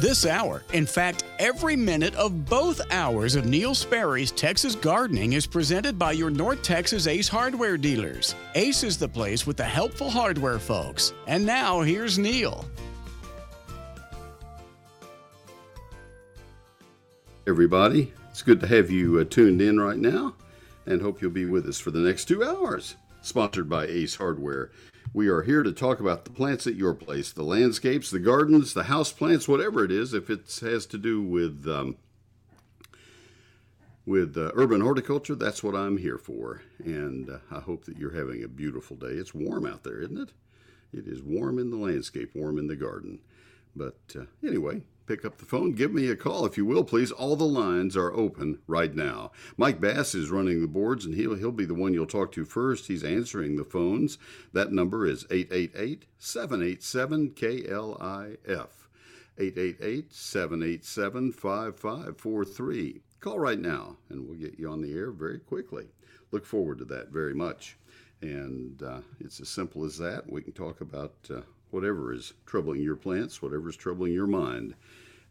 This hour, in fact, every minute of both hours of Neil Sperry's Texas Gardening is presented by your North Texas Ace hardware dealers. Ace is the place with the helpful hardware folks. And now, here's Neil. Everybody, it's good to have you uh, tuned in right now and hope you'll be with us for the next two hours. Sponsored by Ace Hardware. We are here to talk about the plants at your place, the landscapes, the gardens, the house plants, whatever it is. If it has to do with um, with uh, urban horticulture, that's what I'm here for. And uh, I hope that you're having a beautiful day. It's warm out there, isn't it? It is warm in the landscape, warm in the garden. But uh, anyway, pick up the phone, give me a call if you will, please. All the lines are open right now. Mike Bass is running the boards, and he'll he'll be the one you'll talk to first. He's answering the phones. That number is 888-787-KLIF. 888-787-5543. Call right now, and we'll get you on the air very quickly. Look forward to that very much. And uh, it's as simple as that. We can talk about uh, whatever is troubling your plants, whatever is troubling your mind.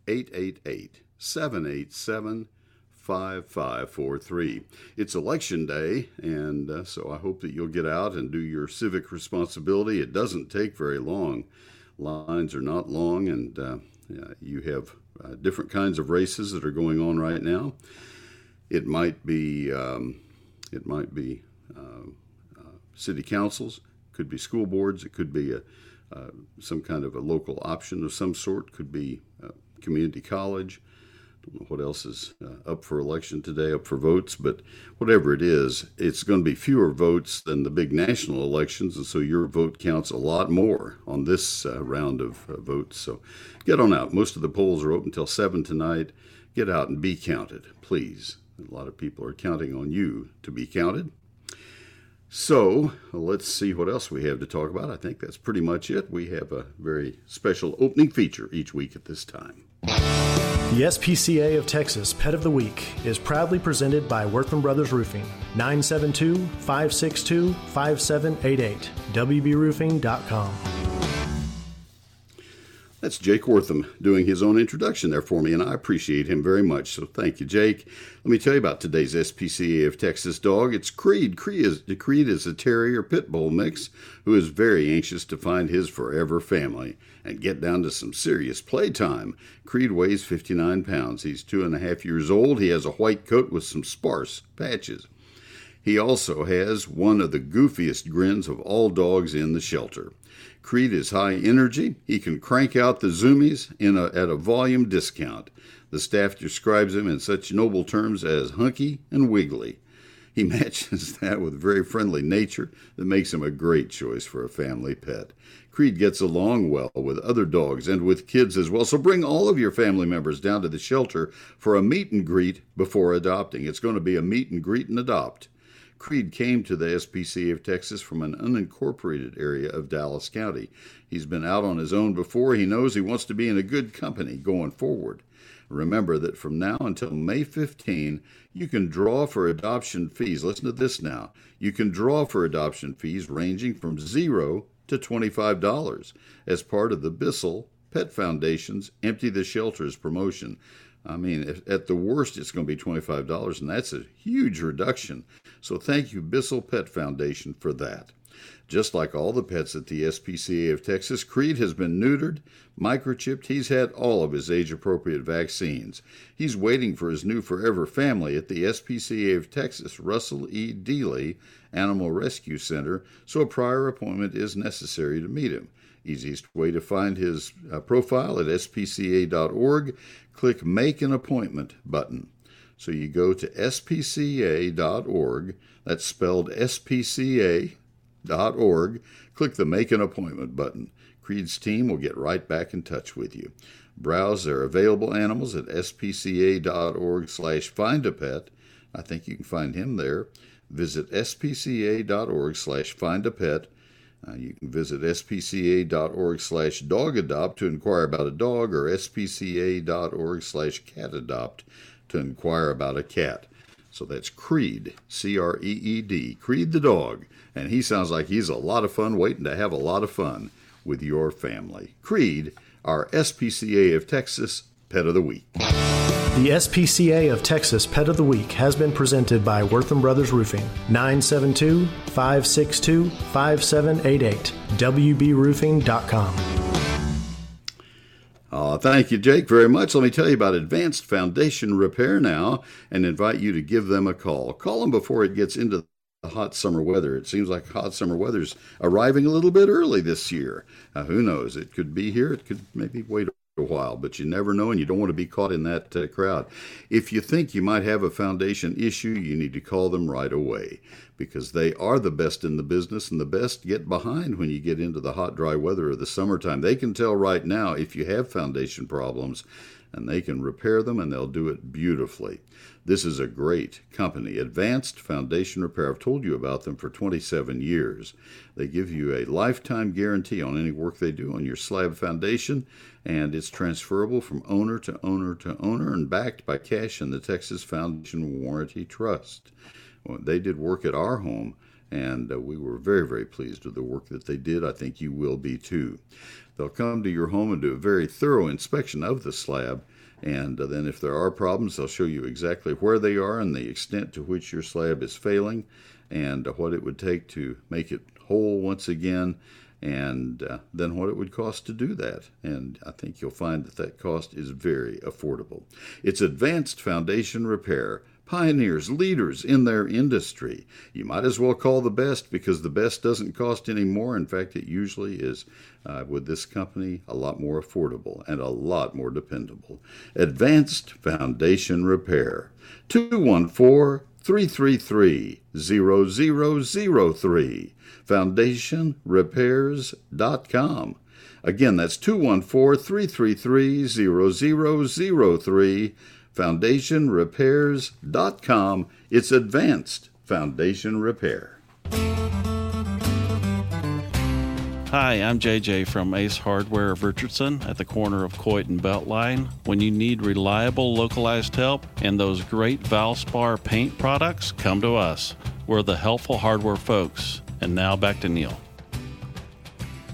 888 787 5543. It's election day, and uh, so I hope that you'll get out and do your civic responsibility. It doesn't take very long. Lines are not long, and uh, you have uh, different kinds of races that are going on right now. It might be, um, it might be uh, uh, city councils, could be school boards, it could be a, uh, some kind of a local option of some sort, could be community college. Don't know what else is uh, up for election today, up for votes, but whatever it is, it's going to be fewer votes than the big national elections, and so your vote counts a lot more on this uh, round of uh, votes. So get on out. Most of the polls are open until 7 tonight. Get out and be counted, please. A lot of people are counting on you to be counted. So let's see what else we have to talk about. I think that's pretty much it. We have a very special opening feature each week at this time. The SPCA of Texas Pet of the Week is proudly presented by Wortham Brothers Roofing, 972 562 5788, WBRoofing.com. That's Jake Wortham doing his own introduction there for me, and I appreciate him very much. So thank you, Jake. Let me tell you about today's SPCA of Texas dog. It's Creed. Creed is, Creed is a terrier pit bull mix who is very anxious to find his forever family and get down to some serious playtime. Creed weighs 59 pounds. He's two and a half years old. He has a white coat with some sparse patches. He also has one of the goofiest grins of all dogs in the shelter. Creed is high energy. He can crank out the zoomies in a, at a volume discount. The staff describes him in such noble terms as hunky and wiggly. He matches that with a very friendly nature that makes him a great choice for a family pet. Creed gets along well with other dogs and with kids as well, so bring all of your family members down to the shelter for a meet and greet before adopting. It's going to be a meet and greet and adopt. Creed came to the SPCA of Texas from an unincorporated area of Dallas County. He's been out on his own before. He knows he wants to be in a good company going forward. Remember that from now until May 15, you can draw for adoption fees. Listen to this now. You can draw for adoption fees ranging from zero to $25 as part of the Bissell Pet Foundation's Empty the Shelters promotion. I mean, if, at the worst, it's going to be $25, and that's a huge reduction. So thank you, Bissell Pet Foundation, for that. Just like all the pets at the SPCA of Texas, Creed has been neutered, microchipped. He's had all of his age appropriate vaccines. He's waiting for his new forever family at the SPCA of Texas Russell E. Dealey Animal Rescue Center, so a prior appointment is necessary to meet him. Easiest way to find his uh, profile at spca.org, click Make an Appointment button. So you go to spca.org, that's spelled spca.org, click the Make an Appointment button. Creed's team will get right back in touch with you. Browse their available animals at spca.org slash find a pet. I think you can find him there. Visit spca.org slash find a pet uh, you can visit spca.org slash dogadopt to inquire about a dog or spca.org slash catadopt to inquire about a cat. So that's Creed, C R E E D, Creed the dog. And he sounds like he's a lot of fun waiting to have a lot of fun with your family. Creed, our SPCA of Texas Pet of the Week. The SPCA of Texas Pet of the Week has been presented by Wortham Brothers Roofing, 972 562 5788, WBRoofing.com. Uh, thank you, Jake, very much. Let me tell you about Advanced Foundation Repair now and invite you to give them a call. Call them before it gets into the hot summer weather. It seems like hot summer weather's arriving a little bit early this year. Uh, who knows? It could be here. It could maybe wait a while, but you never know, and you don't want to be caught in that uh, crowd. If you think you might have a foundation issue, you need to call them right away because they are the best in the business, and the best get behind when you get into the hot, dry weather of the summertime. They can tell right now if you have foundation problems, and they can repair them, and they'll do it beautifully. This is a great company, Advanced Foundation Repair. I've told you about them for 27 years. They give you a lifetime guarantee on any work they do on your slab foundation, and it's transferable from owner to owner to owner and backed by cash in the Texas Foundation Warranty Trust. Well, they did work at our home, and uh, we were very, very pleased with the work that they did. I think you will be too. They'll come to your home and do a very thorough inspection of the slab and uh, then, if there are problems, they'll show you exactly where they are and the extent to which your slab is failing and uh, what it would take to make it whole once again, and uh, then what it would cost to do that. And I think you'll find that that cost is very affordable. It's advanced foundation repair pioneers, leaders in their industry. You might as well call the best because the best doesn't cost any more. In fact, it usually is, uh, with this company, a lot more affordable and a lot more dependable. Advanced Foundation Repair. 214 333 0003. FoundationRepairs.com. Again, that's 214 333 0003 foundationrepairs.com. It's advanced foundation repair. Hi, I'm JJ from Ace Hardware of Richardson at the corner of Coit and Beltline. When you need reliable localized help and those great Valspar paint products, come to us. We're the helpful hardware folks. And now back to Neil.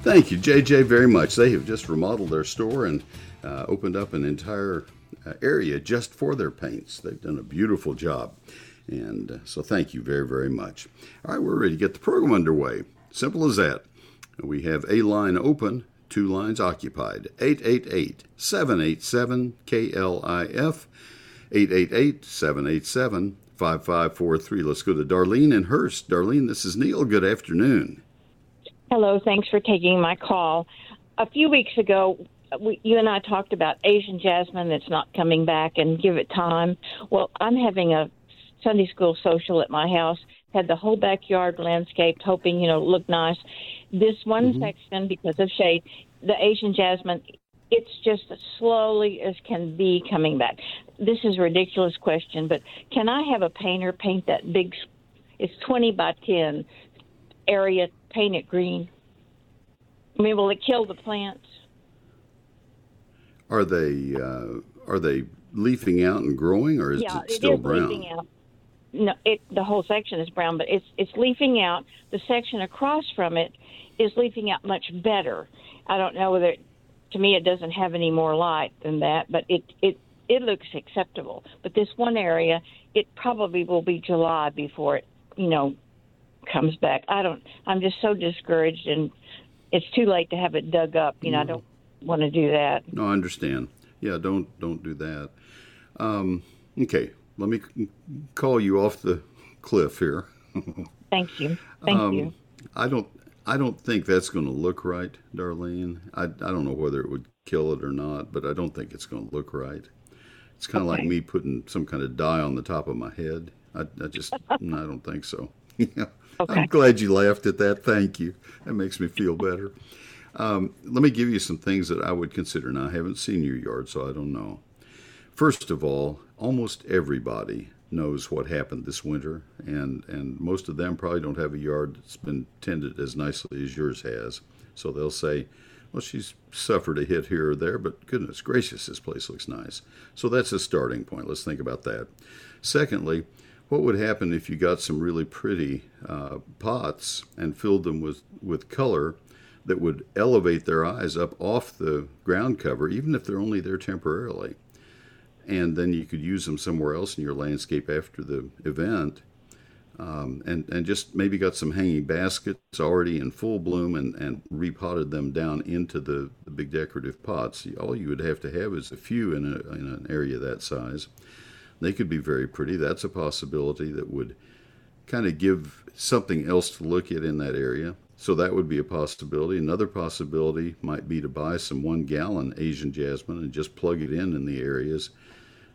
Thank you, JJ, very much. They have just remodeled their store and uh, opened up an entire area just for their paints. They've done a beautiful job. And uh, so thank you very, very much. All right, we're ready to get the program underway. Simple as that. We have a line open, two lines occupied. 888 787 KLIF, 888 787 5543. Let's go to Darlene and Hurst. Darlene, this is Neil. Good afternoon. Hello, thanks for taking my call. A few weeks ago, we, you and I talked about Asian jasmine that's not coming back and give it time. Well, I'm having a Sunday school social at my house. Had the whole backyard landscaped, hoping you know look nice. This one mm-hmm. section, because of shade, the Asian jasmine, it's just slowly as can be coming back. This is a ridiculous question, but can I have a painter paint that big? It's twenty by ten area, paint it green. I mean, will it kill the plants? Are they uh, are they leafing out and growing, or is yeah, it still it is brown? Leafing out. No, it the whole section is brown, but it's it's leafing out. The section across from it is leafing out much better. I don't know whether, to me, it doesn't have any more light than that, but it it it looks acceptable. But this one area, it probably will be July before it, you know, comes back. I don't. I'm just so discouraged, and it's too late to have it dug up. You know, I don't want to do that. No, I understand. Yeah, don't don't do that. Um, okay, let me call you off the cliff here. Thank you. Thank um, you. I don't. I don't think that's going to look right, Darlene. I, I don't know whether it would kill it or not, but I don't think it's going to look right. It's kind of okay. like me putting some kind of dye on the top of my head. I, I just, I don't think so. okay. I'm glad you laughed at that. Thank you. That makes me feel better. Um, let me give you some things that I would consider. Now, I haven't seen your yard, so I don't know. First of all, almost everybody knows what happened this winter, and, and most of them probably don't have a yard that's been tended as nicely as yours has. So they'll say, well, she's suffered a hit here or there, but goodness gracious, this place looks nice. So that's a starting point. Let's think about that. Secondly, what would happen if you got some really pretty uh, pots and filled them with, with color that would elevate their eyes up off the ground cover, even if they're only there temporarily. And then you could use them somewhere else in your landscape after the event. Um, and, and just maybe got some hanging baskets already in full bloom and, and repotted them down into the, the big decorative pots. All you would have to have is a few in, a, in an area that size. They could be very pretty. That's a possibility that would kind of give something else to look at in that area. So that would be a possibility. Another possibility might be to buy some one gallon Asian jasmine and just plug it in in the areas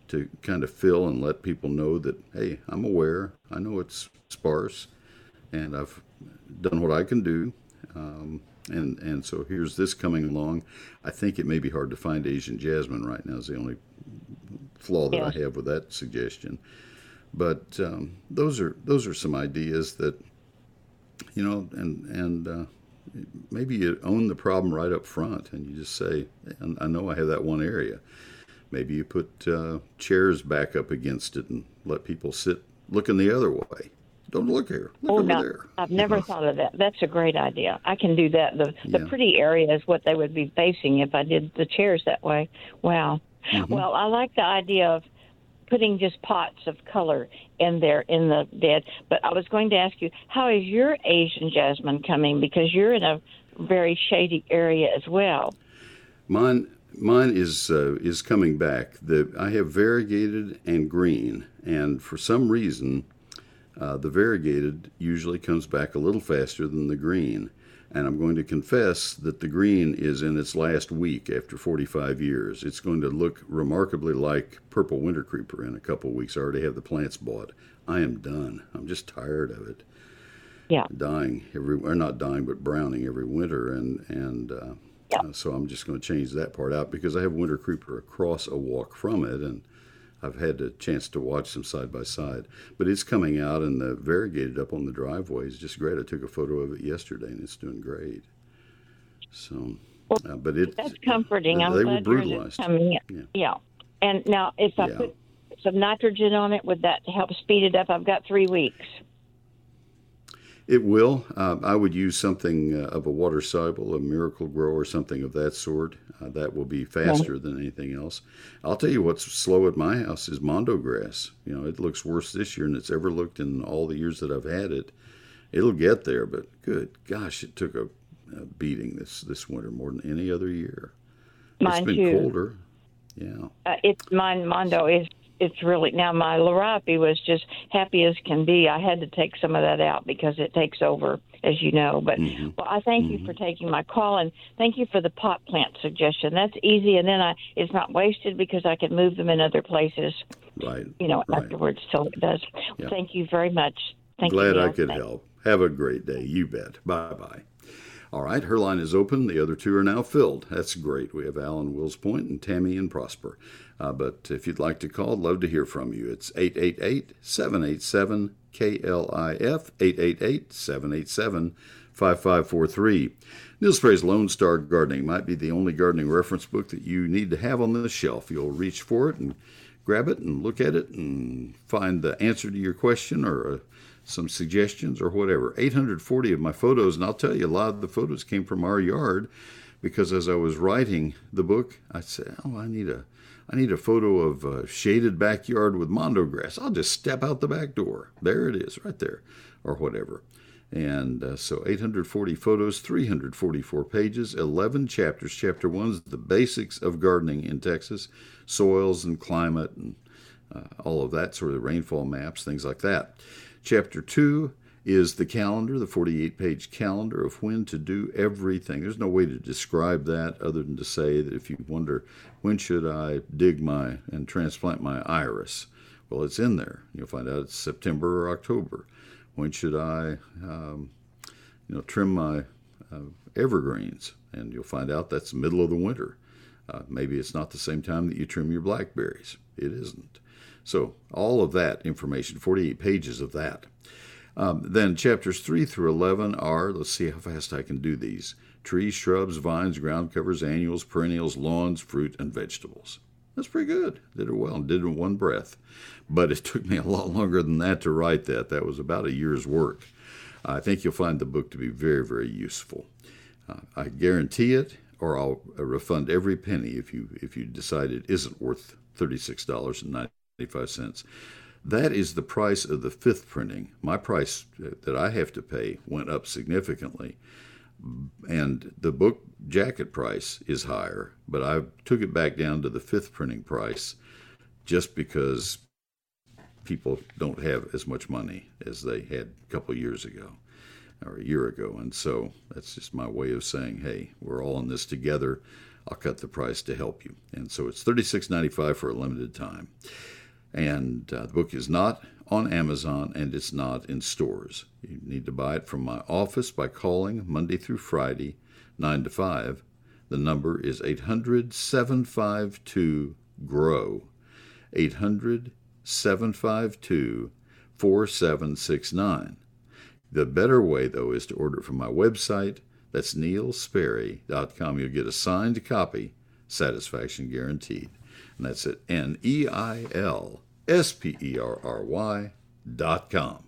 to kind of fill and let people know that, hey, I'm aware. I know it's sparse and I've done what I can do. Um, and, and so here's this coming along. I think it may be hard to find Asian jasmine right now, is the only flaw that yeah. I have with that suggestion. But um, those are those are some ideas that you know, and and uh, maybe you own the problem right up front, and you just say, "I know I have that one area." Maybe you put uh, chairs back up against it and let people sit looking the other way. Don't look here. Look oh, over no, there. I've never thought of that. That's a great idea. I can do that. The the yeah. pretty area is what they would be facing if I did the chairs that way. Wow. Mm-hmm. Well, I like the idea of putting just pots of color in there in the bed. But I was going to ask you, how is your Asian jasmine coming? Because you're in a very shady area as well. Mine, mine is uh, is coming back. The I have variegated and green, and for some reason, uh, the variegated usually comes back a little faster than the green. And I'm going to confess that the green is in its last week after 45 years. It's going to look remarkably like purple winter creeper in a couple of weeks. I already have the plants bought. I am done. I'm just tired of it. Yeah. Dying every, or not dying, but browning every winter. And, and, uh, yeah. so I'm just going to change that part out because I have winter creeper across a walk from it. And, I've had a chance to watch them side by side. But it's coming out and the variegated up on the driveway is just great. I took a photo of it yesterday and it's doing great. So, well, uh, but it that's comforting. I'm they glad were brutalized. Yeah. yeah. And now, if I yeah. put some nitrogen on it, would that help speed it up? I've got three weeks. It will. Uh, I would use something uh, of a water soluble, a Miracle-Gro, or something of that sort. Uh, that will be faster yeah. than anything else. I'll tell you what's slow at my house is mondo grass. You know, it looks worse this year than it's ever looked in all the years that I've had it. It'll get there, but good gosh, it took a, a beating this this winter more than any other year. Mine it's been too. colder. Yeah. Uh, it's mine. Mondo is it's really now my liriope was just happy as can be. I had to take some of that out because it takes over, as you know. But mm-hmm. well, I thank mm-hmm. you for taking my call and thank you for the pot plant suggestion. That's easy, and then I it's not wasted because I can move them in other places. Right. You know, right. afterwards, so it does. Yep. Thank you very much. Thank you. Glad you. I could help. Have a great day. You bet. Bye bye. All right, her line is open. The other two are now filled. That's great. We have Alan Wills Point and Tammy and Prosper. Uh, but if you'd like to call, I'd love to hear from you. It's 888 787 KLIF, 888 787 5543. Neil Sperry's Lone Star Gardening might be the only gardening reference book that you need to have on the shelf. You'll reach for it and grab it and look at it and find the answer to your question or uh, some suggestions or whatever. 840 of my photos, and I'll tell you, a lot of the photos came from our yard because as I was writing the book, I said, "Oh, I need a, I need a photo of a shaded backyard with mondo grass. I'll just step out the back door. There it is, right there, or whatever." And uh, so 840 photos, 344 pages, 11 chapters. Chapter one is the basics of gardening in Texas, soils and climate, and uh, all of that sort of rainfall maps, things like that. Chapter 2 is the calendar, the 48 page calendar of when to do everything. There's no way to describe that other than to say that if you wonder, when should I dig my and transplant my iris? Well, it's in there. You'll find out it's September or October. When should I, um, you know, trim my uh, evergreens? And you'll find out that's the middle of the winter. Uh, maybe it's not the same time that you trim your blackberries. It isn't. So, all of that information, 48 pages of that. Um, then, chapters 3 through 11 are let's see how fast I can do these trees, shrubs, vines, ground covers, annuals, perennials, lawns, fruit, and vegetables. That's pretty good. Did it well and did it in one breath. But it took me a lot longer than that to write that. That was about a year's work. I think you'll find the book to be very, very useful. Uh, I guarantee it, or I'll refund every penny if you if you decide it isn't worth thirty six dollars and ninety five cents. That is the price of the fifth printing. My price uh, that I have to pay went up significantly, and the book jacket price is higher. But I took it back down to the fifth printing price, just because people don't have as much money as they had a couple years ago or a year ago. And so that's just my way of saying, hey, we're all in this together. I'll cut the price to help you. And so it's $36.95 for a limited time. And uh, the book is not on Amazon and it's not in stores. You need to buy it from my office by calling Monday through Friday, 9 to 5. The number is 800 752 GROW. 800 752 4769. The better way, though, is to order it from my website. That's neilsperry.com. You'll get a signed copy, satisfaction guaranteed. And that's at N E I L S P E R R Y dot com.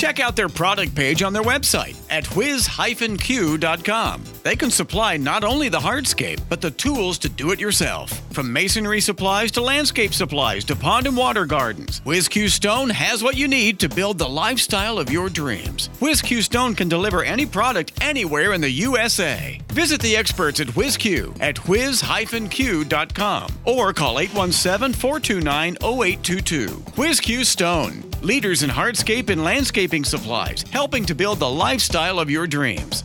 Check out their product page on their website at whiz-q.com. They can supply not only the hardscape, but the tools to do it yourself. From masonry supplies to landscape supplies to pond and water gardens, WhizQ Stone has what you need to build the lifestyle of your dreams. WhizQ Stone can deliver any product anywhere in the USA. Visit the experts at WhizQ at whiz-q.com or call 817-429-0822. WhizQ Stone, leaders in hardscape and landscaping supplies, helping to build the lifestyle of your dreams.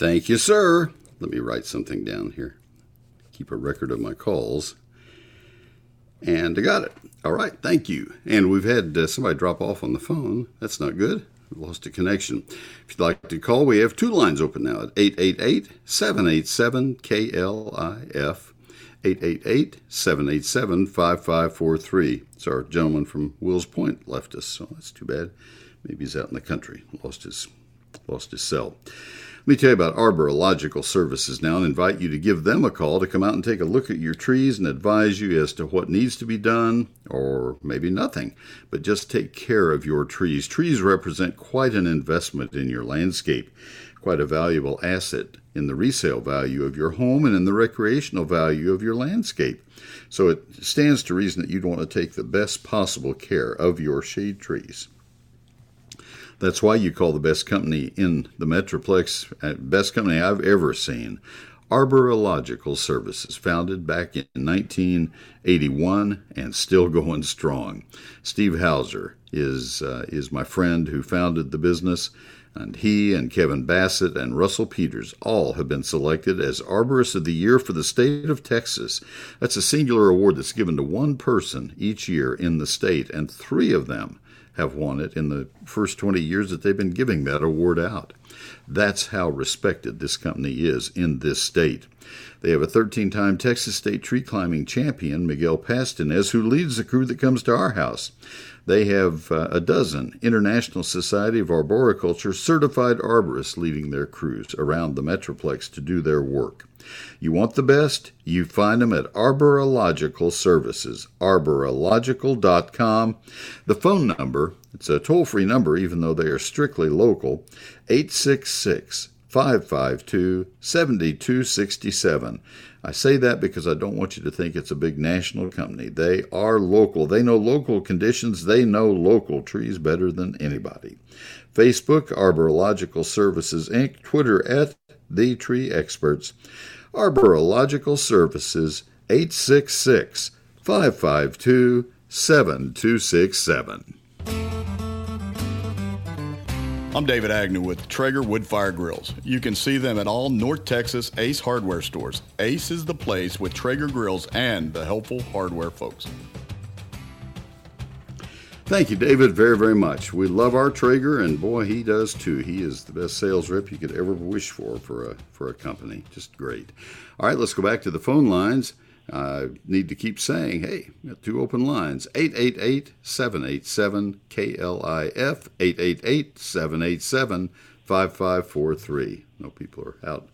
Thank you, sir. Let me write something down here. Keep a record of my calls. And I got it. All right, thank you. And we've had uh, somebody drop off on the phone. That's not good. We lost a connection. If you'd like to call, we have two lines open now at 888 787 KLIF. 888 787 5543. It's our gentleman from Wills Point left us, so that's too bad. Maybe he's out in the country, lost his, lost his cell. Let me tell you about Arborilogical Services now and invite you to give them a call to come out and take a look at your trees and advise you as to what needs to be done, or maybe nothing. But just take care of your trees. Trees represent quite an investment in your landscape, quite a valuable asset in the resale value of your home and in the recreational value of your landscape. So it stands to reason that you'd want to take the best possible care of your shade trees. That's why you call the best company in the Metroplex, uh, best company I've ever seen, Arborilogical Services, founded back in 1981 and still going strong. Steve Hauser is uh, is my friend who founded the business, and he and Kevin Bassett and Russell Peters all have been selected as Arborists of the Year for the state of Texas. That's a singular award that's given to one person each year in the state, and three of them have won it in the first 20 years that they've been giving that award out. That's how respected this company is in this state. They have a 13 time Texas State tree climbing champion, Miguel Pastinez, who leads the crew that comes to our house. They have uh, a dozen International Society of Arboriculture certified arborists leading their crews around the Metroplex to do their work. You want the best? You find them at Arborilogical Services, arborilogical.com. The phone number, it's a toll free number, even though they are strictly local, 866 552 7267. I say that because I don't want you to think it's a big national company. They are local. They know local conditions. They know local trees better than anybody. Facebook, Arborilogical Services Inc., Twitter at The Tree Experts. Arborilogical Services, 866 552 7267. I'm David Agnew with Traeger Woodfire Grills. You can see them at all North Texas Ace hardware stores. Ace is the place with Traeger grills and the helpful hardware folks. Thank you, David, very, very much. We love our Traeger, and boy, he does too. He is the best sales rep you could ever wish for for a for a company. Just great. All right, let's go back to the phone lines. I need to keep saying, hey, two open lines 888 787 KLIF, 888 787 5543. No people are out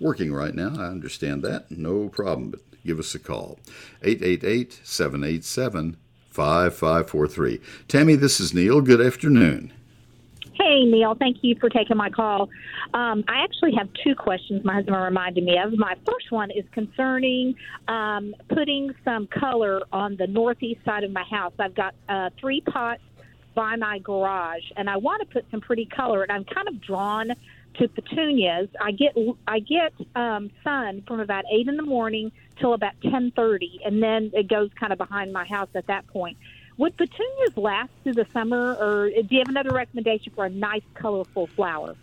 working right now. I understand that. No problem, but give us a call 888 787 5543. Tammy, this is Neil. Good afternoon. Hey, Neil. Thank you for taking my call. Um, I actually have two questions my husband reminded me of. My first one is concerning um, putting some color on the northeast side of my house. I've got uh, three pots by my garage, and I want to put some pretty color, and I'm kind of drawn to petunias. I get I get um, sun from about eight in the morning till about ten thirty, and then it goes kind of behind my house at that point. Would petunias last through the summer, or do you have another recommendation for a nice, colorful flower?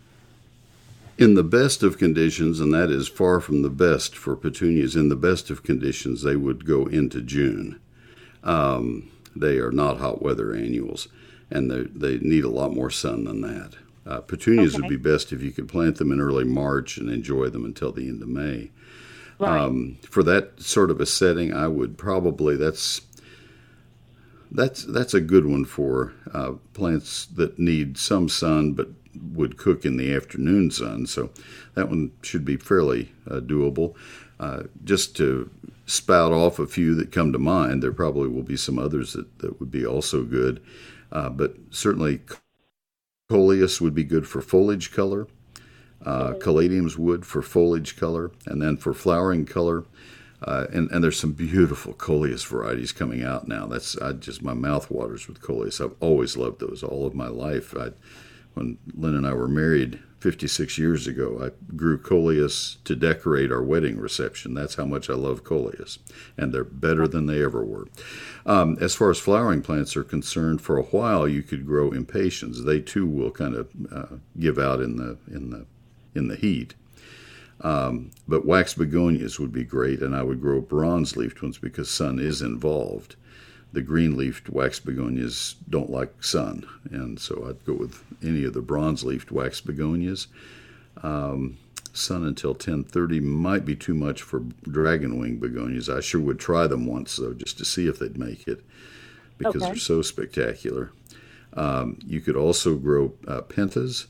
In the best of conditions, and that is far from the best for petunias, in the best of conditions, they would go into June. Um, they are not hot weather annuals, and they, they need a lot more sun than that. Uh, petunias okay. would be best if you could plant them in early March and enjoy them until the end of May. Right. Um, for that sort of a setting, I would probably that's that's that's a good one for uh, plants that need some sun but would cook in the afternoon sun. So that one should be fairly uh, doable. Uh, just to spout off a few that come to mind, there probably will be some others that, that would be also good. Uh, but certainly, coleus would be good for foliage color. Uh, caladiums would for foliage color, and then for flowering color. Uh, and, and there's some beautiful coleus varieties coming out now. That's I just my mouth waters with coleus. I've always loved those all of my life. I, when Lynn and I were married 56 years ago, I grew coleus to decorate our wedding reception. That's how much I love coleus, and they're better than they ever were. Um, as far as flowering plants are concerned, for a while you could grow impatiens. They too will kind of uh, give out in the in the in the heat. Um, but wax begonias would be great, and I would grow bronze leafed ones because sun is involved. The green leafed wax begonias don't like sun, and so I'd go with any of the bronze leafed wax begonias. Um, sun until 10:30 might be too much for dragon wing begonias. I sure would try them once though, just to see if they'd make it, because okay. they're so spectacular. Um, you could also grow uh, pentas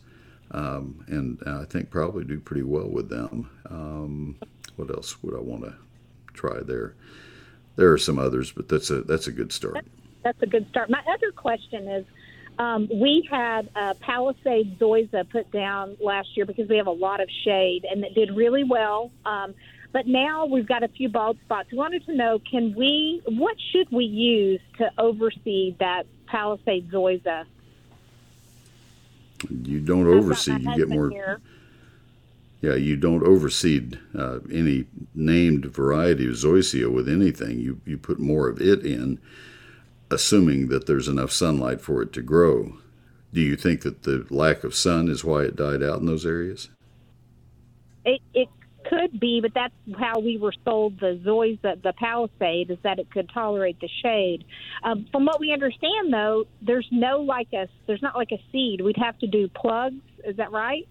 um, and I think probably do pretty well with them. Um, what else would I want to try there? There are some others, but that's a that's a good start. That's, a good start. My other question is. Um, we had a Palisade Zoysia put down last year because we have a lot of shade, and it did really well. Um, but now we've got a few bald spots. We wanted to know, can we, what should we use to oversee that Palisade Zoysia? You don't overseed. You get more. Here. Yeah, you don't overseed uh, any named variety of zoysia with anything. You you put more of it in, assuming that there's enough sunlight for it to grow. Do you think that the lack of sun is why it died out in those areas? It it could be, but that's how we were sold the Zoysia, the Palisade, is that it could tolerate the shade. Um, from what we understand, though, there's no like a there's not like a seed. We'd have to do plugs. Is that right?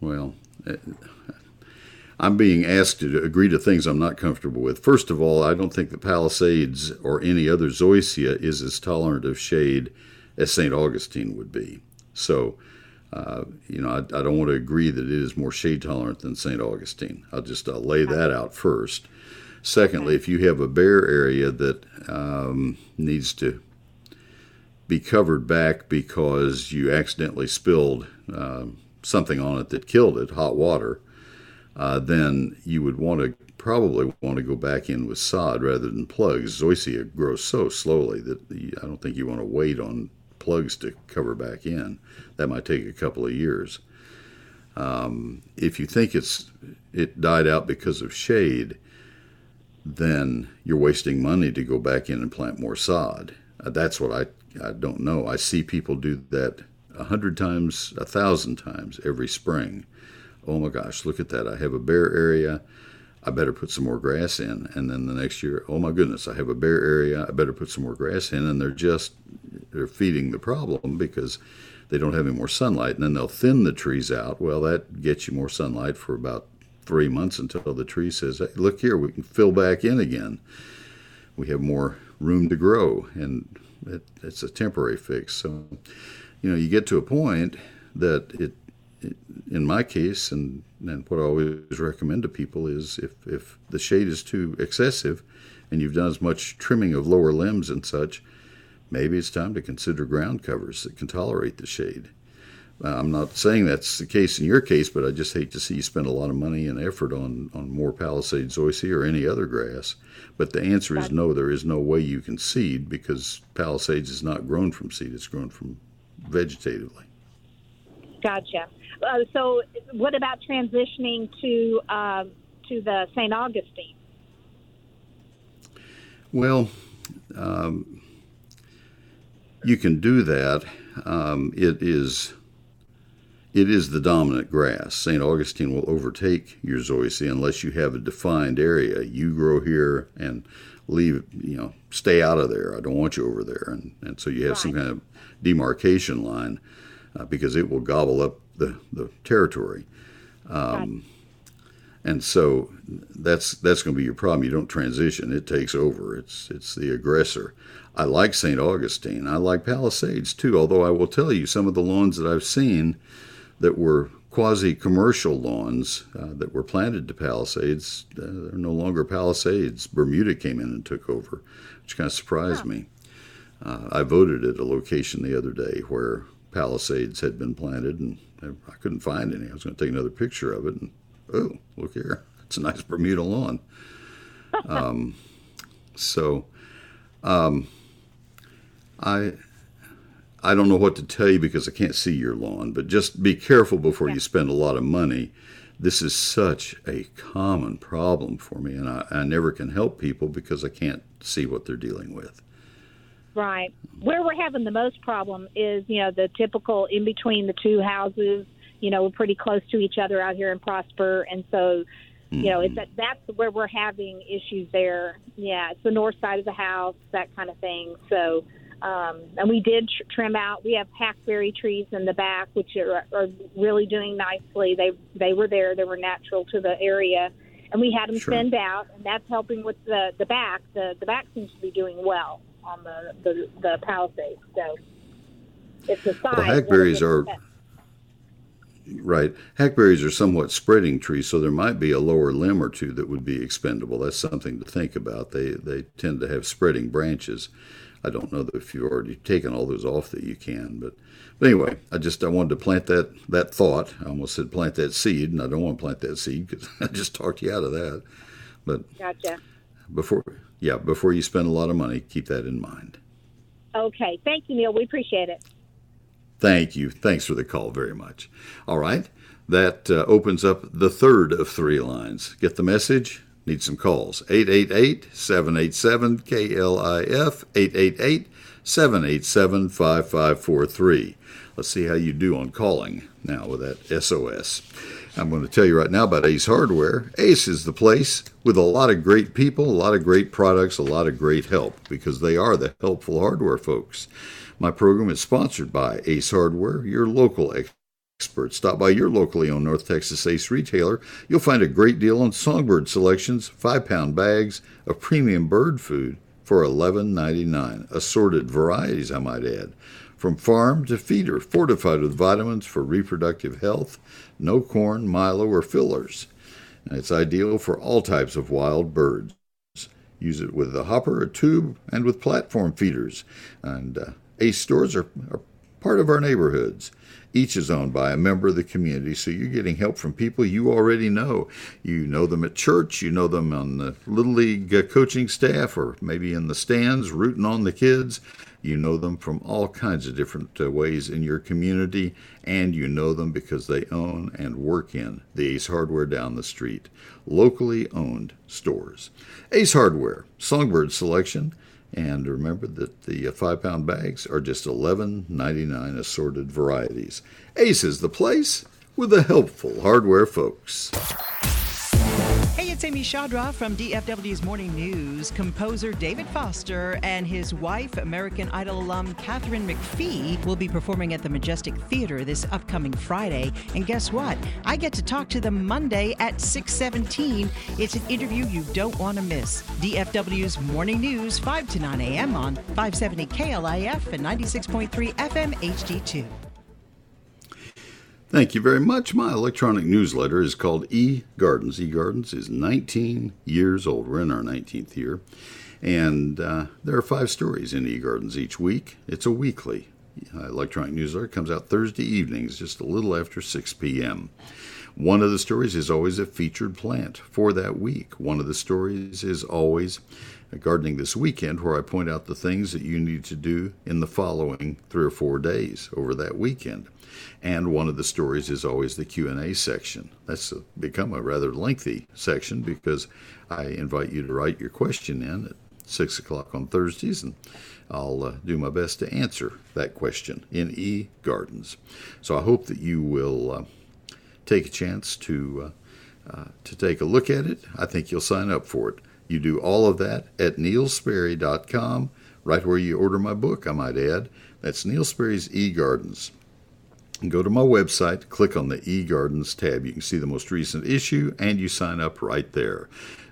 Well. Uh, I'm being asked to agree to things I'm not comfortable with. First of all, I don't think the Palisades or any other Zoysia is as tolerant of shade as St. Augustine would be. So uh, you know, I, I, don't want to agree that it is more shade tolerant than St. Augustine. I'll just uh, lay that out first. Secondly, if you have a bare area that um, needs to be covered back because you accidentally spilled uh, something on it that killed it, hot water, uh, then you would want to probably want to go back in with sod rather than plugs. Zoysia grows so slowly that I don't think you want to wait on plugs to cover back in. That might take a couple of years. Um, if you think it's it died out because of shade, then you're wasting money to go back in and plant more sod. Uh, that's what I I don't know. I see people do that a hundred times, a thousand times every spring. Oh my gosh, look at that! I have a bare area. I better put some more grass in. And then the next year, oh my goodness, I have a bare area. I better put some more grass in. And they're just they're feeding the problem because they don't have any more sunlight. And then they'll thin the trees out. Well, that gets you more sunlight for about three months until the tree says, hey, look here, we can fill back in again. We have more room to grow. And it, it's a temporary fix. So, you know, you get to a point that it, it in my case, and, and what I always recommend to people is if, if the shade is too excessive and you've done as much trimming of lower limbs and such, maybe it's time to consider ground covers that can tolerate the shade. Uh, I'm not saying that's the case in your case, but I just hate to see you spend a lot of money and effort on, on more Palisade zoysia or any other grass. But the answer is no, there is no way you can seed because Palisades is not grown from seed, it's grown from vegetatively. Gotcha. Uh, so, what about transitioning to uh, to the St. Augustine? Well, um, you can do that. Um, it is it is the dominant grass. St. Augustine will overtake your zoysia unless you have a defined area. You grow here and leave, you know, stay out of there. I don't want you over there. And, and so you have right. some kind of demarcation line uh, because it will gobble up the, the territory. Um, and so that's that's going to be your problem. You don't transition; it takes over. It's it's the aggressor. I like St. Augustine. I like Palisades too. Although I will tell you, some of the lawns that I've seen that were quasi commercial lawns uh, that were planted to Palisades, uh, they're no longer Palisades. Bermuda came in and took over, which kind of surprised me. Uh, I voted at a location the other day where Palisades had been planted, and I couldn't find any. I was going to take another picture of it, and oh, look here, it's a nice Bermuda lawn. Um, so, um, I I don't know what to tell you because I can't see your lawn, but just be careful before yeah. you spend a lot of money. This is such a common problem for me, and I, I never can help people because I can't see what they're dealing with. Right. Where we're having the most problem is, you know, the typical in between the two houses. You know, we're pretty close to each other out here in Prosper, and so, you know, it's mm-hmm. that's where we're having issues there. Yeah, it's the north side of the house, that kind of thing. So, um, and we did tr- trim out. We have hackberry trees in the back, which are, are really doing nicely. They they were there. They were natural to the area, and we had them sure. thinned out, and that's helping with the the back. The the back seems to be doing well on the the, the palisade. So it's the size. Well, hackberries are. Right. Hackberries are somewhat spreading trees, so there might be a lower limb or two that would be expendable. That's something to think about. They they tend to have spreading branches. I don't know if you've already taken all those off that you can, but but anyway, I just I wanted to plant that that thought. I almost said plant that seed, and I don't want to plant that seed because I just talked you out of that. But gotcha. Before yeah, before you spend a lot of money, keep that in mind. Okay, thank you, Neil. We appreciate it. Thank you. Thanks for the call very much. All right, that uh, opens up the third of three lines. Get the message? Need some calls. 888 787 KLIF, 888 787 5543. Let's see how you do on calling now with that SOS. I'm going to tell you right now about Ace Hardware. Ace is the place with a lot of great people, a lot of great products, a lot of great help because they are the helpful hardware folks. My program is sponsored by Ace Hardware, your local expert. Stop by your locally owned North Texas Ace retailer. You'll find a great deal on songbird selections, five pound bags of premium bird food for $11.99. Assorted varieties, I might add. From farm to feeder, fortified with vitamins for reproductive health, no corn, milo, or fillers. And it's ideal for all types of wild birds. Use it with a hopper, a tube, and with platform feeders. And uh, Ace stores are, are part of our neighborhoods. Each is owned by a member of the community, so you're getting help from people you already know. You know them at church, you know them on the Little League uh, coaching staff, or maybe in the stands rooting on the kids. You know them from all kinds of different uh, ways in your community, and you know them because they own and work in the Ace Hardware down the street. Locally owned stores. Ace Hardware, Songbird selection, and remember that the uh, five pound bags are just $11.99 assorted varieties. Ace is the place with the helpful hardware folks. It's Amy Chodroff from DFW's Morning News. Composer David Foster and his wife, American Idol alum Katharine McPhee, will be performing at the Majestic Theater this upcoming Friday. And guess what? I get to talk to them Monday at 6:17. It's an interview you don't want to miss. DFW's Morning News, 5 to 9 a.m. on 570 KLIF and 96.3 FM HD2. Thank you very much. My electronic newsletter is called E Gardens. E Gardens is 19 years old. We're in our 19th year. And uh, there are five stories in E Gardens each week. It's a weekly uh, electronic newsletter. It comes out Thursday evenings, just a little after 6 p.m. One of the stories is always a featured plant for that week. One of the stories is always gardening this weekend where I point out the things that you need to do in the following three or four days over that weekend and one of the stories is always the q&a section. That's become a rather lengthy section because i invite you to write your question in at 6 o'clock on thursdays and i'll uh, do my best to answer that question in e gardens so i hope that you will uh, take a chance to uh, uh, to take a look at it. I think you'll sign up for it. You do all of that at neilsperry.com right where you order my book i might add. That's neil sperry's e-gardens go to my website, click on the eGardens tab. You can see the most recent issue, and you sign up right there.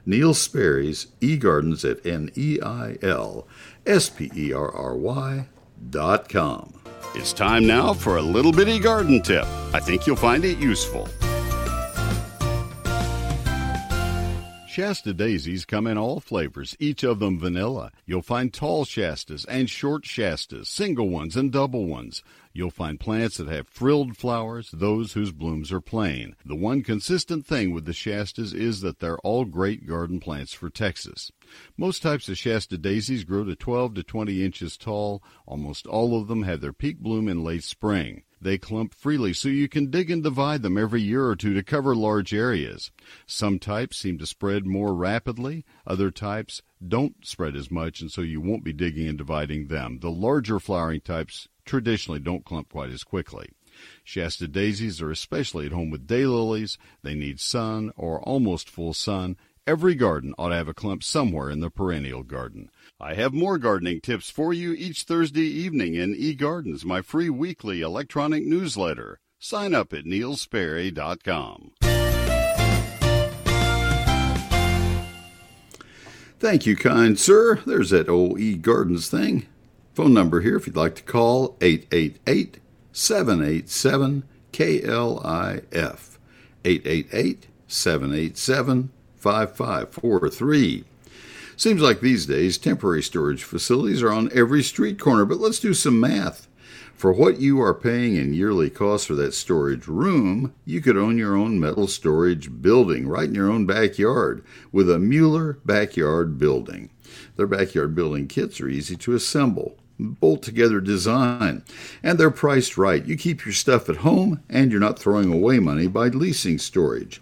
Neil Sperry's eGardens at N E I L S P E R R Y dot com. It's time now for a little bitty garden tip. I think you'll find it useful. Shasta daisies come in all flavors, each of them vanilla. You'll find tall Shastas and short Shastas, single ones and double ones. You'll find plants that have frilled flowers, those whose blooms are plain. The one consistent thing with the Shastas is that they're all great garden plants for Texas. Most types of Shasta daisies grow to 12 to 20 inches tall. Almost all of them have their peak bloom in late spring. They clump freely, so you can dig and divide them every year or two to cover large areas. Some types seem to spread more rapidly, other types don't spread as much, and so you won't be digging and dividing them. The larger flowering types traditionally don't clump quite as quickly. Shasta daisies are especially at home with daylilies. They need sun or almost full sun. Every garden ought to have a clump somewhere in the perennial garden. I have more gardening tips for you each Thursday evening in eGardens, my free weekly electronic newsletter. Sign up at neilsperry.com. Thank you, kind sir. There's that old E Gardens thing. Phone number here if you'd like to call 888 787 KLIF. 888 787 5543. Seems like these days temporary storage facilities are on every street corner, but let's do some math. For what you are paying in yearly costs for that storage room, you could own your own metal storage building right in your own backyard with a Mueller backyard building. Their backyard building kits are easy to assemble bolt together design, and they're priced right. You keep your stuff at home, and you're not throwing away money by leasing storage.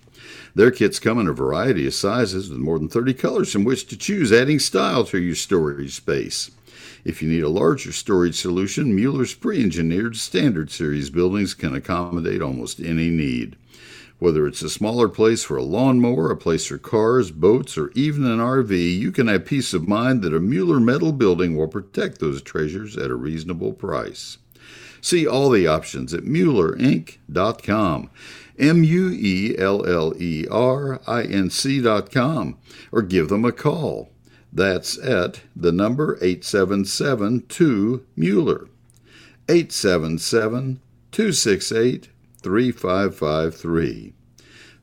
Their kits come in a variety of sizes with more than 30 colors from which to choose, adding style to your storage space. If you need a larger storage solution, Mueller's pre engineered standard series buildings can accommodate almost any need. Whether it's a smaller place for a lawnmower, a place for cars, boats, or even an RV, you can have peace of mind that a Mueller metal building will protect those treasures at a reasonable price. See all the options at MuellerInc.com. M U E L L E R I N C.com, or give them a call. That's at the number 877 2 Mueller. 877 268 3553.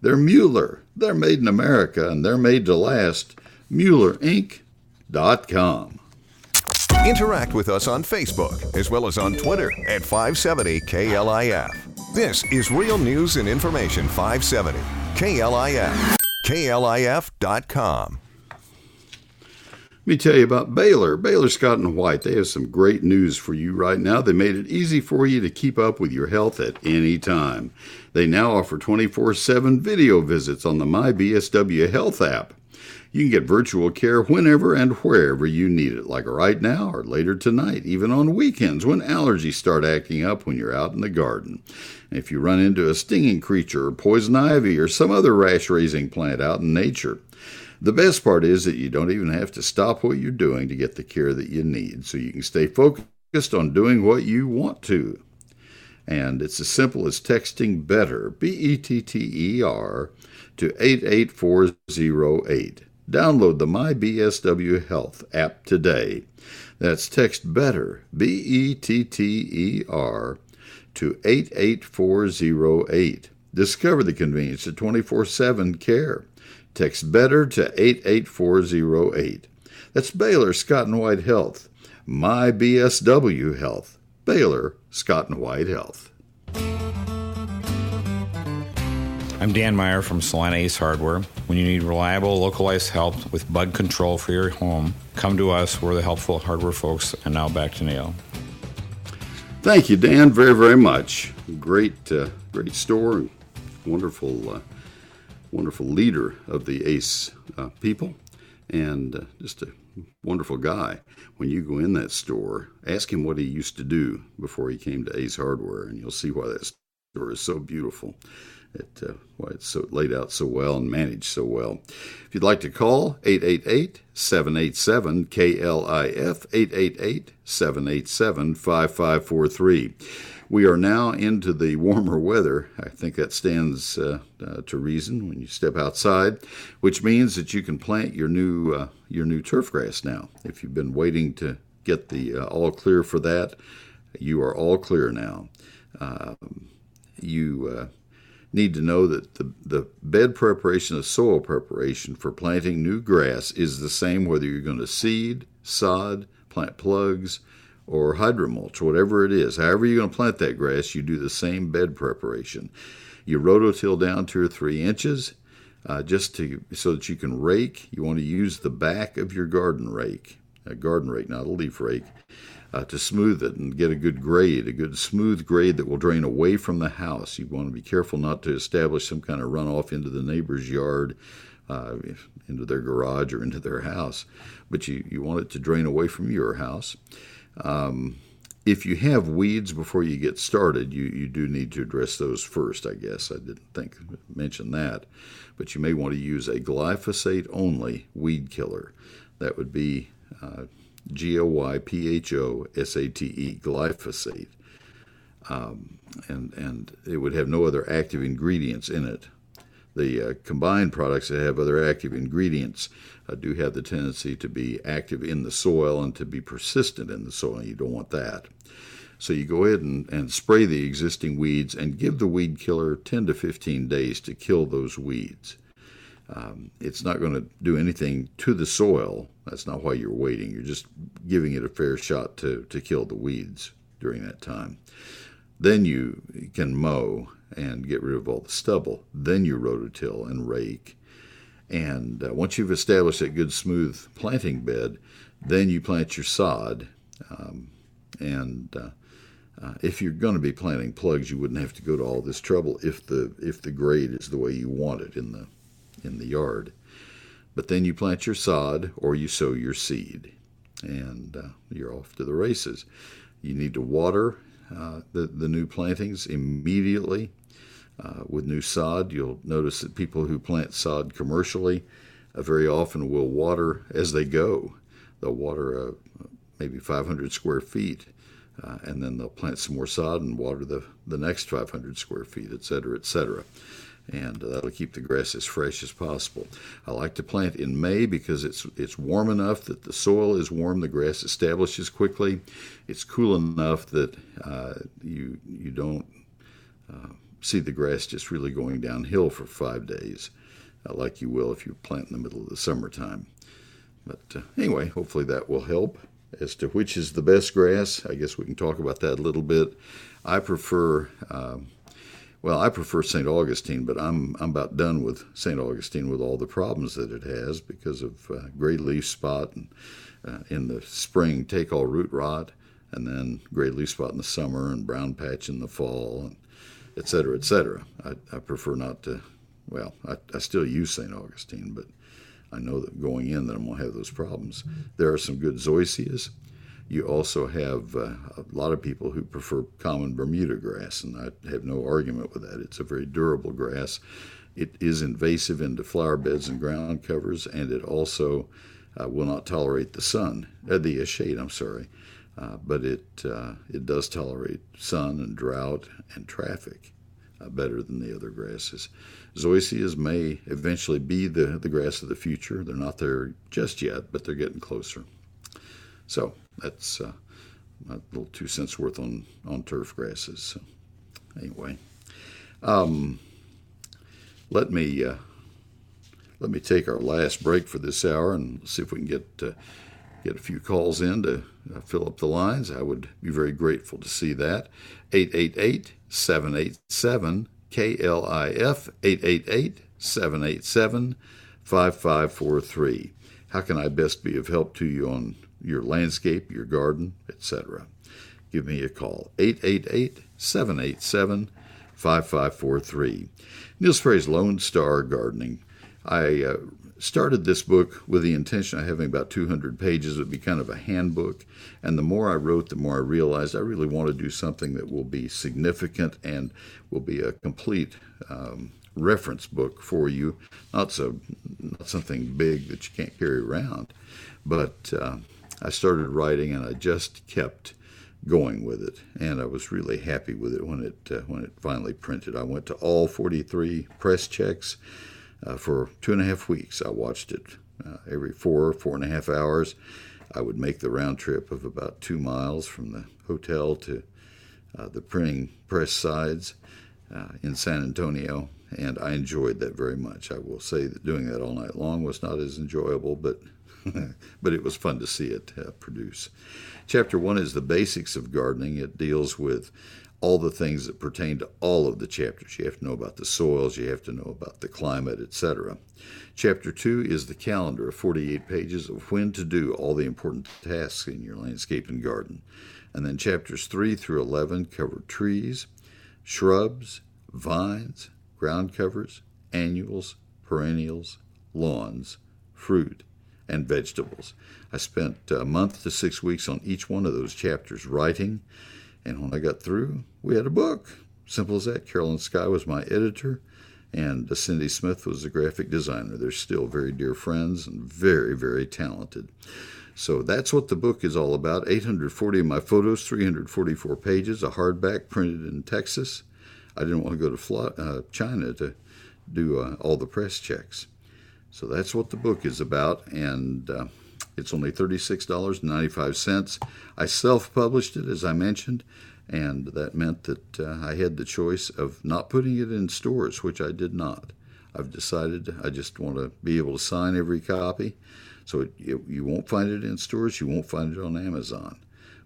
They're Mueller. They're made in America and they're made to last. MuellerInc.com. Interact with us on Facebook as well as on Twitter at 570 KLIF. This is Real News and Information 570 KLIF. KLIF.com. Let me tell you about Baylor. Baylor Scott and White. They have some great news for you right now. They made it easy for you to keep up with your health at any time. They now offer 24 7 video visits on the MyBSW Health app. You can get virtual care whenever and wherever you need it, like right now or later tonight, even on weekends when allergies start acting up when you're out in the garden. And If you run into a stinging creature or poison ivy or some other rash raising plant out in nature, the best part is that you don't even have to stop what you're doing to get the care that you need, so you can stay focused on doing what you want to. And it's as simple as texting BETTER, B E T T E R, to 88408. Download the MyBSW Health app today. That's text BETTER, B E T T E R, to 88408. Discover the convenience of 24 7 care. Text BETTER to 88408. That's Baylor Scott and White Health. My BSW Health. Baylor Scott and White Health. I'm Dan Meyer from Celina Ace Hardware. When you need reliable, localized help with bug control for your home, come to us. We're the helpful hardware folks. And now back to Neil. Thank you, Dan, very, very much. Great, uh, great store. Wonderful uh, wonderful leader of the ACE uh, people, and uh, just a wonderful guy. When you go in that store, ask him what he used to do before he came to Ace Hardware, and you'll see why that store is so beautiful. It, uh, why it's so laid out so well and managed so well. If you'd like to call, 888 787 KLIF, 888 787 5543. We are now into the warmer weather. I think that stands uh, uh, to reason when you step outside, which means that you can plant your new uh, your new turf grass now. If you've been waiting to get the uh, all clear for that, you are all clear now. Um, you uh, need to know that the, the bed preparation, the soil preparation for planting new grass is the same whether you're going to seed, sod, plant plugs, or hydromulch, whatever it is. However, you're going to plant that grass, you do the same bed preparation. You rototill down two or three inches uh, just to so that you can rake. You want to use the back of your garden rake, a garden rake, not a leaf rake, uh, to smooth it and get a good grade, a good smooth grade that will drain away from the house. You want to be careful not to establish some kind of runoff into the neighbor's yard. Uh, into their garage or into their house, but you, you want it to drain away from your house. Um, if you have weeds before you get started, you, you do need to address those first, I guess. I didn't think mention that. But you may want to use a glyphosate only weed killer. That would be uh, G L Y P H O S A T E, glyphosate. Um, and, and it would have no other active ingredients in it. The uh, combined products that have other active ingredients uh, do have the tendency to be active in the soil and to be persistent in the soil. You don't want that. So you go ahead and, and spray the existing weeds and give the weed killer 10 to 15 days to kill those weeds. Um, it's not going to do anything to the soil. That's not why you're waiting. You're just giving it a fair shot to, to kill the weeds during that time. Then you can mow and get rid of all the stubble. Then you rototill and rake and uh, once you've established that good, smooth planting bed, then you plant your sod. Um, and uh, uh, if you're going to be planting plugs, you wouldn't have to go to all this trouble if the if the grade is the way you want it in the in the yard. But then you plant your sod or you sow your seed, and uh, you're off to the races. You need to water uh, the the new plantings immediately. Uh, with new sod, you'll notice that people who plant sod commercially uh, very often will water as they go. They'll water uh, maybe 500 square feet, uh, and then they'll plant some more sod and water the, the next 500 square feet, et cetera, et cetera. And uh, that'll keep the grass as fresh as possible. I like to plant in May because it's it's warm enough that the soil is warm, the grass establishes quickly. It's cool enough that uh, you you don't see the grass just really going downhill for five days, uh, like you will if you plant in the middle of the summertime. But uh, anyway, hopefully that will help. as to which is the best grass, I guess we can talk about that a little bit. I prefer, um, well, I prefer St. Augustine, but I'm I'm about done with St. Augustine with all the problems that it has because of uh, gray leaf spot and uh, in the spring take all root rot, and then gray leaf spot in the summer and brown patch in the fall, and et cetera, et cetera. I, I prefer not to. Well, I, I still use St. Augustine, but I know that going in that I'm going to have those problems. There are some good zoysias. You also have uh, a lot of people who prefer common Bermuda grass, and I have no argument with that. It's a very durable grass. It is invasive into flower beds and ground covers, and it also uh, will not tolerate the sun, uh, the uh, shade. I'm sorry, uh, but it uh, it does tolerate sun and drought and traffic better than the other grasses. Zoysias may eventually be the, the grass of the future. They're not there just yet, but they're getting closer. So that's uh, a little two cents worth on, on turf grasses. So anyway, um, let me uh, let me take our last break for this hour and see if we can get uh, get a few calls in to uh, fill up the lines. I would be very grateful to see that. 888 787 KLIF 888 787 5543. How can I best be of help to you on your landscape, your garden, etc.? Give me a call 888 787 5543. Neil Sperry's Lone Star Gardening. I uh, started this book with the intention of having about 200 pages. It would be kind of a handbook. And the more I wrote, the more I realized I really want to do something that will be significant and will be a complete um, reference book for you. Not so, not something big that you can't carry around, but uh, I started writing and I just kept going with it, and I was really happy with it when it uh, when it finally printed. I went to all 43 press checks uh, for two and a half weeks. I watched it uh, every four, four and a half hours. I would make the round trip of about two miles from the hotel to uh, the printing press sides uh, in San Antonio, and I enjoyed that very much. I will say that doing that all night long was not as enjoyable, but but it was fun to see it uh, produce. Chapter one is the basics of gardening. It deals with all the things that pertain to all of the chapters. You have to know about the soils, you have to know about the climate, etc. Chapter 2 is the calendar of 48 pages of when to do all the important tasks in your landscape and garden. And then chapters 3 through 11 cover trees, shrubs, vines, ground covers, annuals, perennials, lawns, fruit, and vegetables. I spent a month to six weeks on each one of those chapters writing and when I got through, we had a book. Simple as that. Carolyn Sky was my editor, and Cindy Smith was the graphic designer. They're still very dear friends and very, very talented. So that's what the book is all about 840 of my photos, 344 pages, a hardback printed in Texas. I didn't want to go to uh, China to do uh, all the press checks. So that's what the book is about, and uh, it's only $36.95. I self published it, as I mentioned, and that meant that uh, I had the choice of not putting it in stores, which I did not. I've decided I just want to be able to sign every copy. So it, it, you won't find it in stores, you won't find it on Amazon,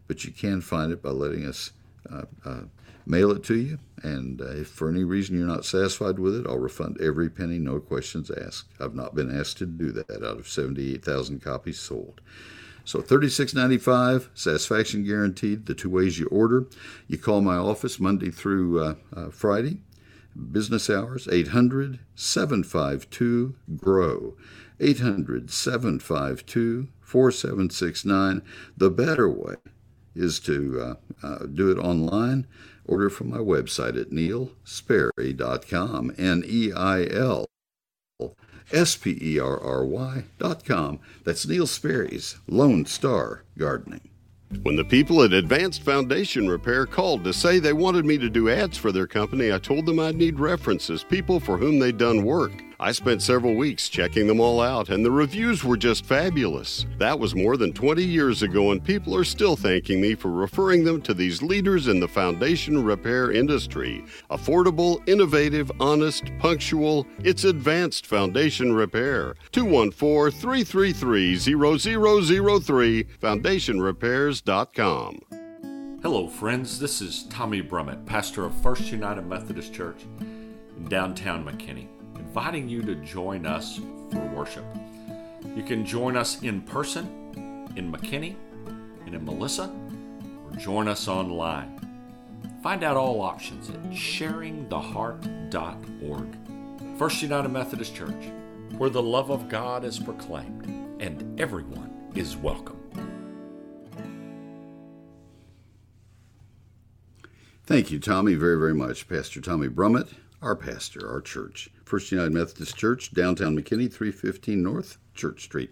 but you can find it by letting us uh, uh, mail it to you. And uh, if for any reason you're not satisfied with it, I'll refund every penny, no questions asked. I've not been asked to do that out of 78,000 copies sold. So $36.95, satisfaction guaranteed. The two ways you order, you call my office Monday through uh, uh, Friday, business hours 800 752 GROW. 800 752 4769. The better way is to uh, uh, do it online Order from my website at neilsperry.com, N E I L S P E R R Y.com. That's Neil Sperry's Lone Star Gardening. When the people at Advanced Foundation Repair called to say they wanted me to do ads for their company, I told them I'd need references, people for whom they'd done work. I spent several weeks checking them all out, and the reviews were just fabulous. That was more than 20 years ago, and people are still thanking me for referring them to these leaders in the foundation repair industry. Affordable, innovative, honest, punctual, it's advanced foundation repair. 214 333 0003, foundationrepairs.com. Hello, friends. This is Tommy Brummett, pastor of First United Methodist Church in downtown McKinney, inviting you to join us for worship. You can join us in person in McKinney and in Melissa, or join us online. Find out all options at sharingtheheart.org. First United Methodist Church, where the love of God is proclaimed and everyone is welcome. Thank you, Tommy, very, very much. Pastor Tommy Brummett, our pastor, our church. First United Methodist Church, downtown McKinney, 315 North Church Street.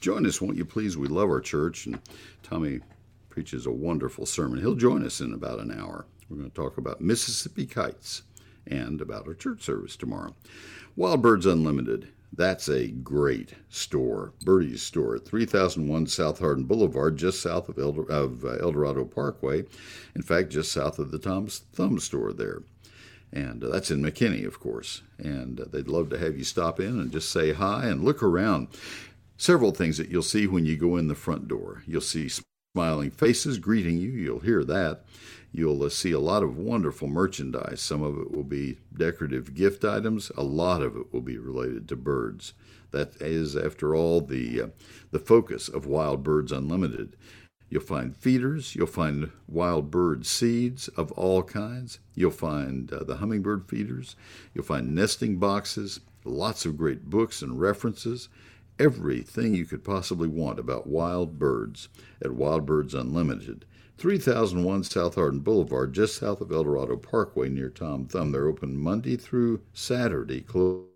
Join us, won't you please? We love our church, and Tommy preaches a wonderful sermon. He'll join us in about an hour. We're going to talk about Mississippi kites and about our church service tomorrow. Wild Birds Unlimited. That's a great store, Birdie's store at 3001 South Hardin Boulevard, just south of, El, of uh, El Dorado Parkway. In fact, just south of the Tom's Thumb store there. And uh, that's in McKinney, of course. And uh, they'd love to have you stop in and just say hi and look around. Several things that you'll see when you go in the front door. You'll see smiling faces greeting you, you'll hear that. You'll uh, see a lot of wonderful merchandise. Some of it will be decorative gift items. A lot of it will be related to birds. That is, after all, the uh, the focus of Wild Birds Unlimited. You'll find feeders. You'll find wild bird seeds of all kinds. You'll find uh, the hummingbird feeders. You'll find nesting boxes. Lots of great books and references. Everything you could possibly want about wild birds at Wild Birds Unlimited. 3001 South Hardin Boulevard, just south of El Dorado Parkway near Tom Thumb. They're open Monday through Saturday, closed.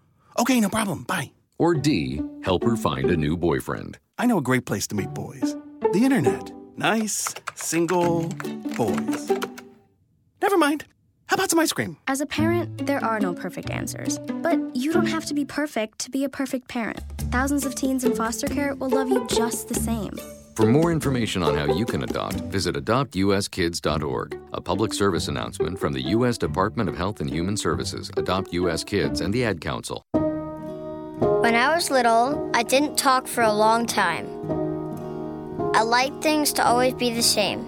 Okay, no problem. Bye. Or D, help her find a new boyfriend. I know a great place to meet boys the internet. Nice, single boys. Never mind. How about some ice cream? As a parent, there are no perfect answers. But you don't have to be perfect to be a perfect parent. Thousands of teens in foster care will love you just the same. For more information on how you can adopt, visit adoptuskids.org. A public service announcement from the U.S. Department of Health and Human Services, Adopt U.S. Kids, and the Ad Council. When I was little, I didn't talk for a long time. I liked things to always be the same.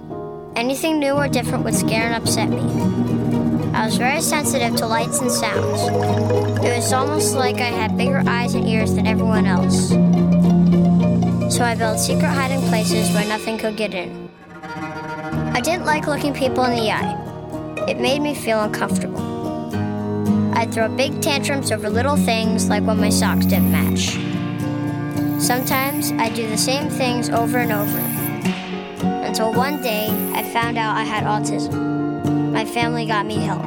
Anything new or different would scare and upset me. I was very sensitive to lights and sounds. It was almost like I had bigger eyes and ears than everyone else. I built secret hiding places where nothing could get in. I didn't like looking people in the eye. It made me feel uncomfortable. I'd throw big tantrums over little things like when my socks didn't match. Sometimes I'd do the same things over and over. Until one day I found out I had autism. My family got me help.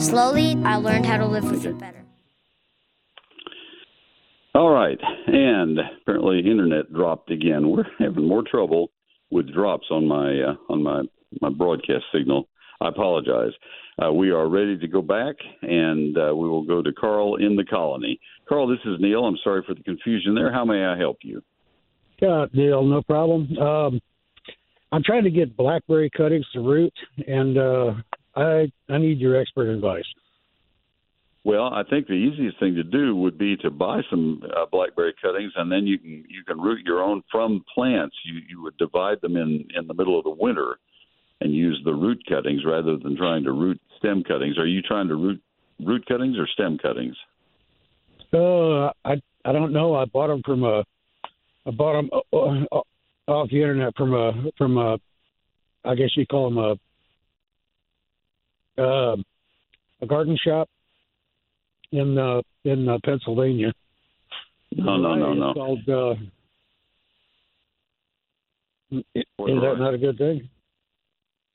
Slowly, I learned how to live with it better. All right, and apparently internet dropped again. We're having more trouble with drops on my uh, on my my broadcast signal. I apologize. Uh, we are ready to go back, and uh, we will go to Carl in the colony. Carl, this is Neil. I'm sorry for the confusion there. How may I help you? Yeah, Neil, no problem. Um, I'm trying to get blackberry cuttings to root, and uh, I I need your expert advice. Well, I think the easiest thing to do would be to buy some uh, blackberry cuttings, and then you can you can root your own from plants. You you would divide them in in the middle of the winter, and use the root cuttings rather than trying to root stem cuttings. Are you trying to root root cuttings or stem cuttings? Uh, I I don't know. I bought them from a I bought them uh, uh, off the internet from a from a I guess you call them a uh, a garden shop in uh, in uh, Pennsylvania. No, no, no, no. It's called. Uh, is that not a good thing?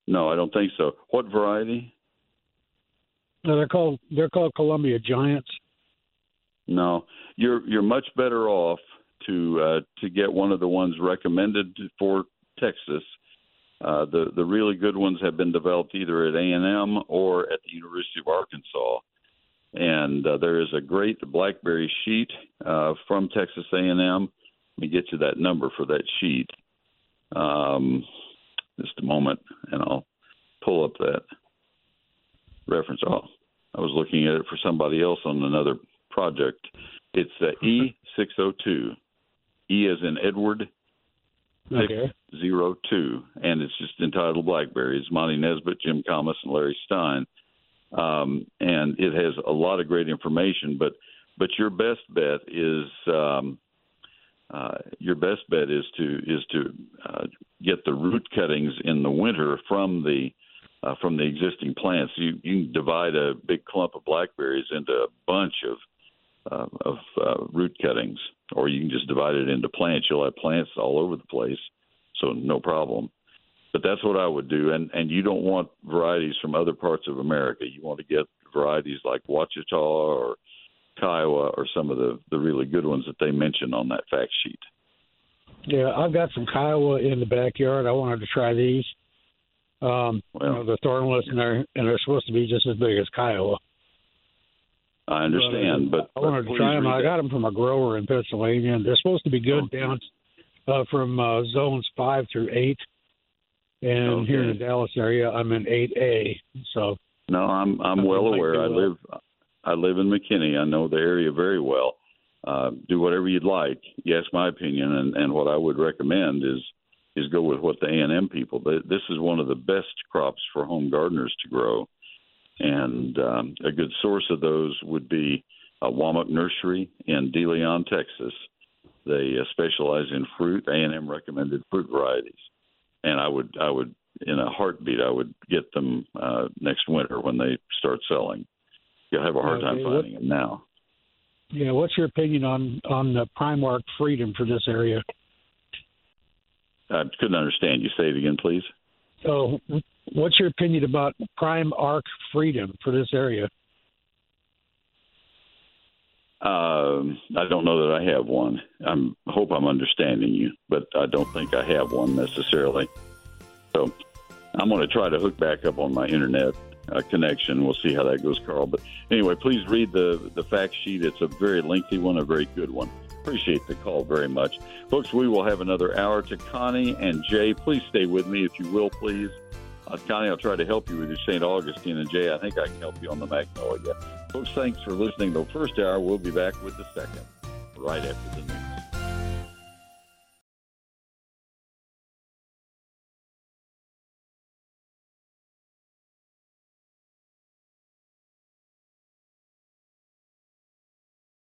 No, I don't think so. What variety? No, they're called they're called Columbia Giants. No, you're you're much better off to uh, to get one of the ones recommended for Texas. Uh, the the really good ones have been developed either at A and M or at the University of Arkansas, and uh, there is a great blackberry sheet uh, from Texas A and M. Let me get you that number for that sheet. Um, just a moment, and I'll pull up that reference. Oh, I was looking at it for somebody else on another project. It's uh, E602. E as in Edward, Okay. 602, and it's just entitled Blackberries. Monte Nesbitt, Jim Kamas, and Larry Stein. Um, and it has a lot of great information, but but your best bet is um, uh, your best bet is to is to uh, get the root cuttings in the winter from the uh, from the existing plants. You you can divide a big clump of blackberries into a bunch of uh, of uh, root cuttings, or you can just divide it into plants. You'll have plants all over the place, so no problem. But that's what I would do, and and you don't want varieties from other parts of America. You want to get varieties like Ouachita or Kiowa or some of the the really good ones that they mention on that fact sheet. Yeah, I've got some Kiowa in the backyard. I wanted to try these. Um, you know, they're thornless and they're and they're supposed to be just as big as Kiowa. I understand, but, I wanted to try them. I got them from a grower in Pennsylvania, and they're supposed to be good down uh, from uh, zones five through eight. And here in the Dallas area, I'm in eight A. So No, I'm I'm well aware. I well. live I live in McKinney. I know the area very well. Uh, do whatever you'd like. Ask my opinion, and, and what I would recommend is is go with what the A and M people. This is one of the best crops for home gardeners to grow, and um, a good source of those would be uh, Womack Nursery in De Leon, Texas. They uh, specialize in fruit. A and M recommended fruit varieties, and I would I would in a heartbeat I would get them uh, next winter when they start selling. You'll have a hard time Okay, what- finding them now. yeah, what's your opinion on on the Prime-Ark Freedom for this area? I couldn't understand. You say it again, please. So, what's your opinion about Prime-Ark Freedom for this area? Um, I don't know that I have one. I'm hope I'm understanding you, but I don't think I have one necessarily. So I'm going to try to hook back up on my internet uh, connection. We'll see how that goes, Carl. But anyway, please read the the fact sheet. It's a very lengthy one, a very good one. Appreciate the call very much, folks. We will have another hour to Connie and Jay. Please stay with me if you will, please. Uh, Connie, I'll try to help you with your St. Augustine, and Jay, I think I can help you on the Magnolia. Folks, thanks for listening. The first hour, we'll be back with the second right after the news.